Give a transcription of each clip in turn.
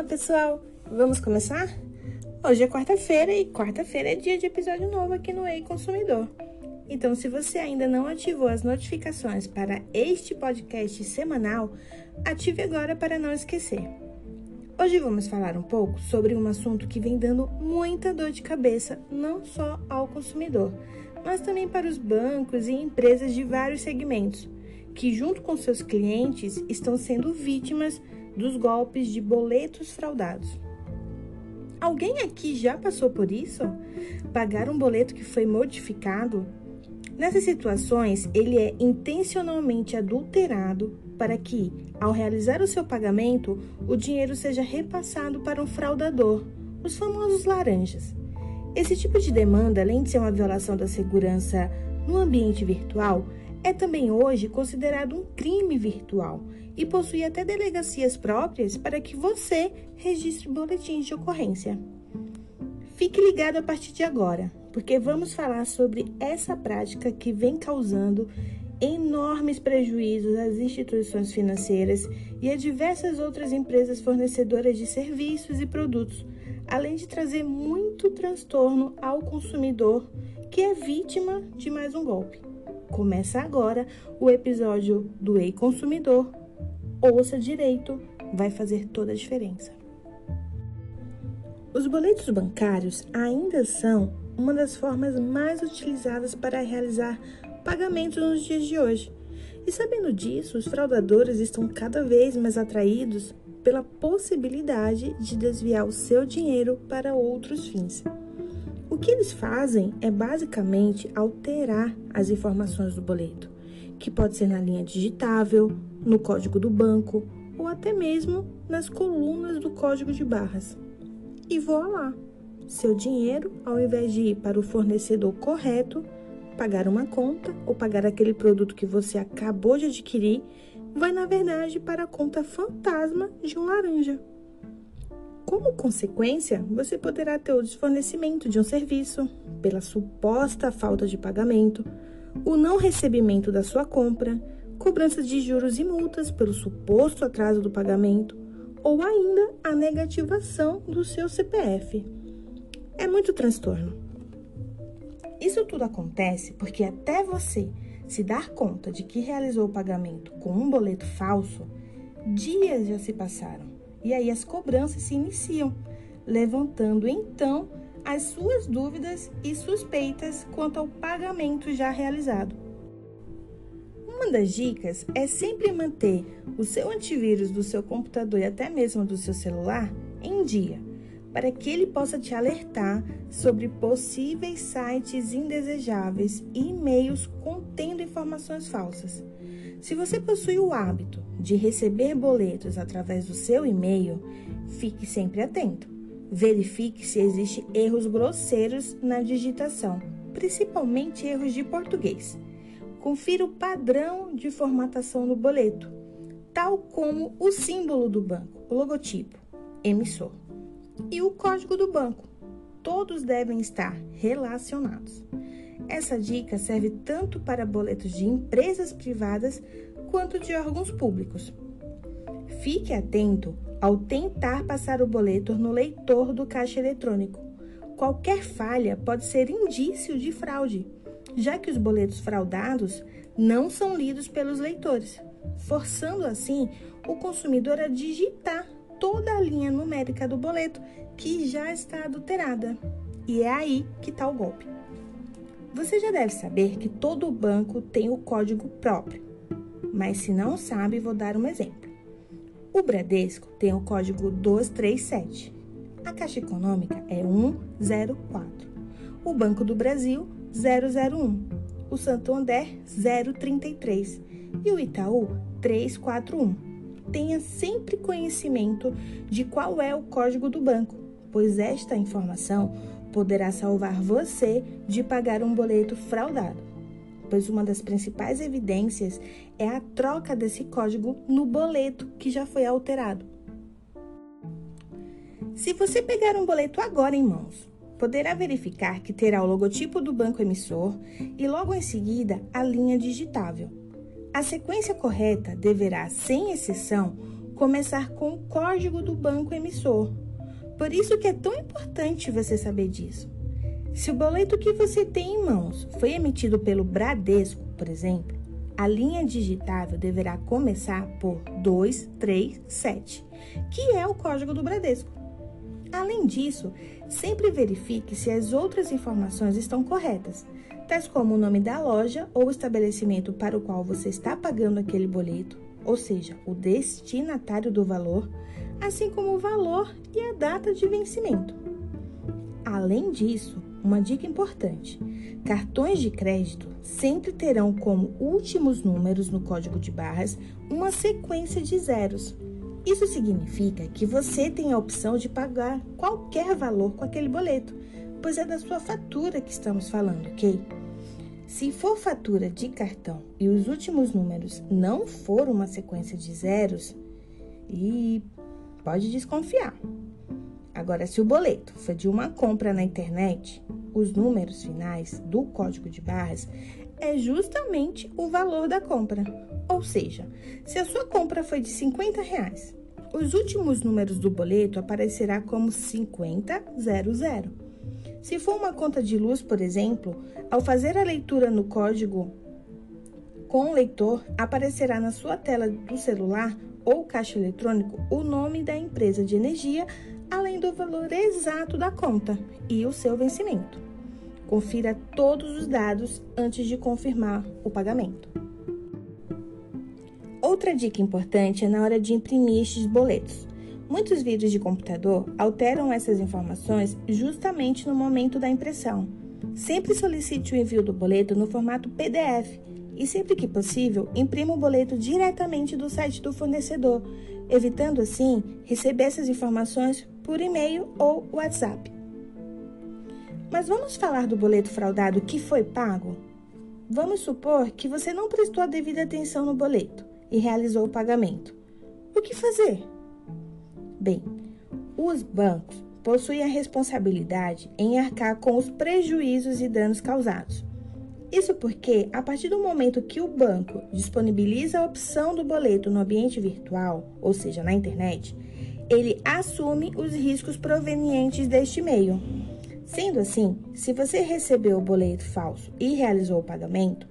Olá, pessoal! Vamos começar? Hoje é quarta-feira e quarta-feira é dia de episódio novo aqui no Ei Consumidor. Então, se você ainda não ativou as notificações para este podcast semanal, ative agora para não esquecer. Hoje vamos falar um pouco sobre um assunto que vem dando muita dor de cabeça, não só ao consumidor, mas também para os bancos e empresas de vários segmentos, que, junto com seus clientes, estão sendo vítimas dos golpes de boletos fraudados. Alguém aqui já passou por isso? Pagar um boleto que foi modificado? Nessas situações, ele é intencionalmente adulterado para que, ao realizar o seu pagamento, o dinheiro seja repassado para um fraudador, os famosos laranjas. Esse tipo de demanda, além de ser uma violação da segurança no ambiente virtual, é também hoje considerado um crime virtual e possui até delegacias próprias para que você registre boletins de ocorrência. Fique ligado a partir de agora, porque vamos falar sobre essa prática que vem causando enormes prejuízos às instituições financeiras e a diversas outras empresas fornecedoras de serviços e produtos, além de trazer muito transtorno ao consumidor que é vítima de mais um golpe. Começa agora o episódio do Ei Consumidor. Ouça direito, vai fazer toda a diferença. Os boletos bancários ainda são uma das formas mais utilizadas para realizar pagamentos nos dias de hoje. E sabendo disso, os fraudadores estão cada vez mais atraídos pela possibilidade de desviar o seu dinheiro para outros fins. O que eles fazem é basicamente alterar as informações do boleto, que pode ser na linha digitável, no código do banco ou até mesmo nas colunas do código de barras. E voa lá! Seu dinheiro, ao invés de ir para o fornecedor correto, pagar uma conta ou pagar aquele produto que você acabou de adquirir, vai na verdade para a conta fantasma de um laranja. Como consequência, você poderá ter o desfornecimento de um serviço pela suposta falta de pagamento, o não recebimento da sua compra, cobrança de juros e multas pelo suposto atraso do pagamento ou ainda a negativação do seu CPF. É muito transtorno. Isso tudo acontece porque até você se dar conta de que realizou o pagamento com um boleto falso, dias já se passaram e aí as cobranças se iniciam, levantando então as suas dúvidas e suspeitas quanto ao pagamento já realizado. Uma das dicas é sempre manter o seu antivírus do seu computador e até mesmo do seu celular em dia, para que ele possa te alertar sobre possíveis sites indesejáveis e e-mails contendo informações falsas. Se você possui o hábito de receber boletos através do seu e-mail, fique sempre atento. Verifique se existem erros grosseiros na digitação, principalmente erros de português. Confira o padrão de formatação do boleto, tal como o símbolo do banco, o logotipo, emissor, e o código do banco. Todos devem estar relacionados. Essa dica serve tanto para boletos de empresas privadas quanto de órgãos públicos. Fique atento ao tentar passar o boleto no leitor do caixa eletrônico. Qualquer falha pode ser indício de fraude, já que os boletos fraudados não são lidos pelos leitores, forçando assim o consumidor a digitar toda a linha numérica do boleto que já está adulterada. E é aí que está o golpe. Você já deve saber que todo banco tem o código próprio, mas se não sabe, vou dar um exemplo. O Bradesco tem o código 237, a Caixa Econômica é 104, o Banco do Brasil 001, o Santander 033 e o Itaú 341. Tenha sempre conhecimento de qual é o código do banco, pois esta informação poderá salvar você de pagar um boleto fraudado, pois uma das principais evidências é a troca desse código no boleto que já foi alterado. Se você pegar um boleto agora em mãos, poderá verificar que terá o logotipo do banco emissor e logo em seguida a linha digitável. A sequência correta deverá, sem exceção, começar com o código do banco emissor. Por isso que é tão importante você saber disso. Se o boleto que você tem em mãos foi emitido pelo Bradesco, por exemplo, a linha digitável deverá começar por 237, que é o código do Bradesco. Além disso, sempre verifique se as outras informações estão corretas, tais como o nome da loja ou estabelecimento para o qual você está pagando aquele boleto, ou seja, o destinatário do valor, assim como o valor e a data de vencimento. Além disso, uma dica importante: cartões de crédito sempre terão como últimos números no código de barras uma sequência de zeros. Isso significa que você tem a opção de pagar qualquer valor com aquele boleto, pois é da sua fatura que estamos falando, ok? Se for fatura de cartão e os últimos números não for uma sequência de zeros, e pode desconfiar. Agora, se o boleto for de uma compra na internet, os números finais do código de barras é justamente o valor da compra. Ou seja, se a sua compra foi de 50 reais, os últimos números do boleto aparecerá como 5000. Se for uma conta de luz, por exemplo, ao fazer a leitura no código com o leitor, aparecerá na sua tela do celular ou caixa eletrônico o nome da empresa de energia além do valor exato da conta e o seu vencimento. Confira todos os dados antes de confirmar o pagamento. Outra dica importante é na hora de imprimir estes boletos. Muitos vírus de computador alteram essas informações justamente no momento da impressão. Sempre solicite o envio do boleto no formato PDF e, sempre que possível, imprima o boleto diretamente do site do fornecedor, evitando assim receber essas informações por e-mail ou WhatsApp. Mas vamos falar do boleto fraudado que foi pago? Vamos supor que você não prestou a devida atenção no boleto e realizou o pagamento. O que fazer? Bem, os bancos possuem a responsabilidade em arcar com os prejuízos e danos causados. Isso porque, a partir do momento que o banco disponibiliza a opção do boleto no ambiente virtual, ou seja, na internet, ele assume os riscos provenientes deste meio. Sendo assim, se você recebeu o boleto falso e realizou o pagamento,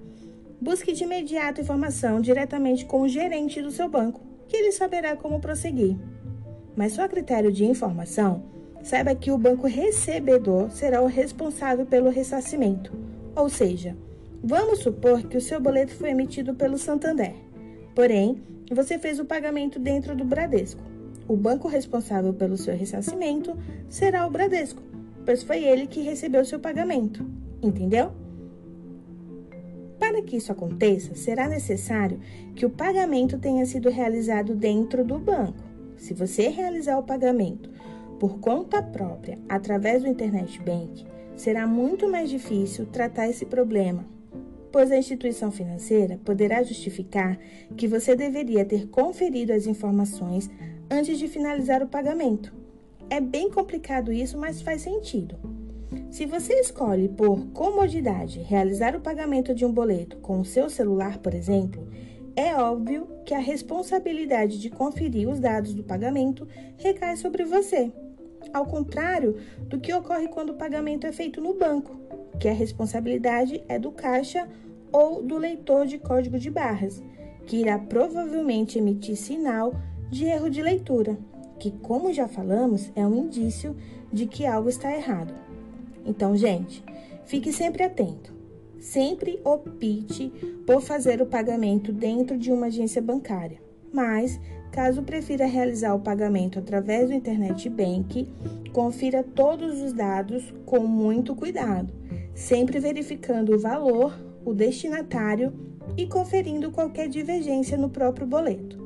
busque de imediato informação diretamente com o gerente do seu banco, que ele saberá como prosseguir. Mas só a critério de informação, saiba que o banco recebedor será o responsável pelo ressarcimento. Ou seja, vamos supor que o seu boleto foi emitido pelo Santander. Porém, você fez o pagamento dentro do Bradesco o banco responsável pelo seu ressarcimento será o Bradesco, pois foi ele que recebeu seu pagamento. Entendeu? Para que isso aconteça, será necessário que o pagamento tenha sido realizado dentro do banco. Se você realizar o pagamento por conta própria através do Internet Bank, será muito mais difícil tratar esse problema, pois a instituição financeira poderá justificar que você deveria ter conferido as informações antes de finalizar o pagamento. É bem complicado isso, mas faz sentido. Se você escolhe por comodidade realizar o pagamento de um boleto com o seu celular, por exemplo, é óbvio que a responsabilidade de conferir os dados do pagamento recai sobre você. Ao contrário do que ocorre quando o pagamento é feito no banco, que a responsabilidade é do caixa ou do leitor de código de barras, que irá provavelmente emitir sinal de erro de leitura, que, como já falamos, é um indício de que algo está errado. Então, gente, fique sempre atento. Sempre opte por fazer o pagamento dentro de uma agência bancária. Mas, caso prefira realizar o pagamento através do Internet Bank, confira todos os dados com muito cuidado, sempre verificando o valor, o destinatário e conferindo qualquer divergência no próprio boleto.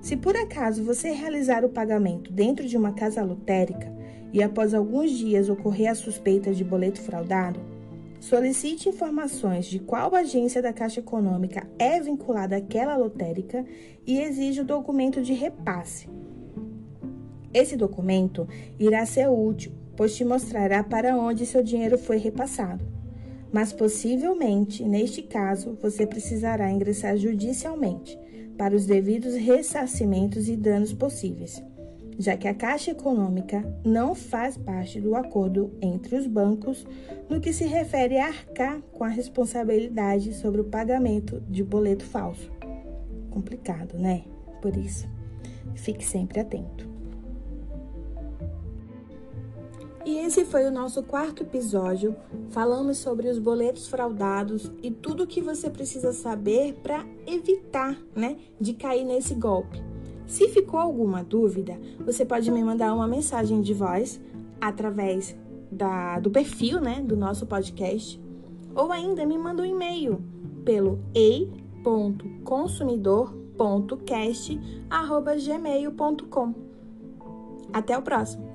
Se por acaso você realizar o pagamento dentro de uma casa lotérica e após alguns dias ocorrer a suspeita de boleto fraudado, solicite informações de qual agência da Caixa Econômica é vinculada àquela lotérica e exija o documento de repasse. Esse documento irá ser útil, pois te mostrará para onde seu dinheiro foi repassado. mas possivelmente, neste caso, você precisará ingressar judicialmente para os devidos ressarcimentos e danos possíveis, já que a Caixa Econômica não faz parte do acordo entre os bancos no que se refere a arcar com a responsabilidade sobre o pagamento de boleto falso. Complicado, né? Por isso, fique sempre atento. E esse foi o nosso quarto episódio. Falamos sobre os boletos fraudados e tudo o que você precisa saber para evitar, né, de cair nesse golpe. Se ficou alguma dúvida, você pode me mandar uma mensagem de voz através da, do perfil, né, do nosso podcast, ou ainda me manda um e-mail pelo ei.consumidor.cast@gmail.com. Até o próximo.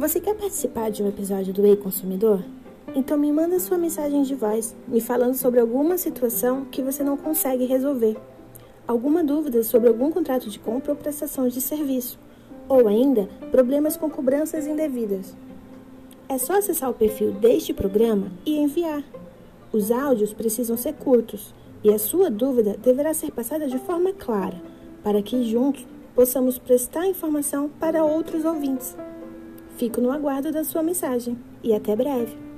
Você quer participar de um episódio do Ei Consumidor? Então me manda sua mensagem de voz, me falando sobre alguma situação que você não consegue resolver, alguma dúvida sobre algum contrato de compra ou prestação de serviço, ou ainda problemas com cobranças indevidas. É só acessar o perfil deste programa e enviar. Os áudios precisam ser curtos e a sua dúvida deverá ser passada de forma clara, para que juntos possamos prestar informação para outros ouvintes. Fico no aguardo da sua mensagem e até breve.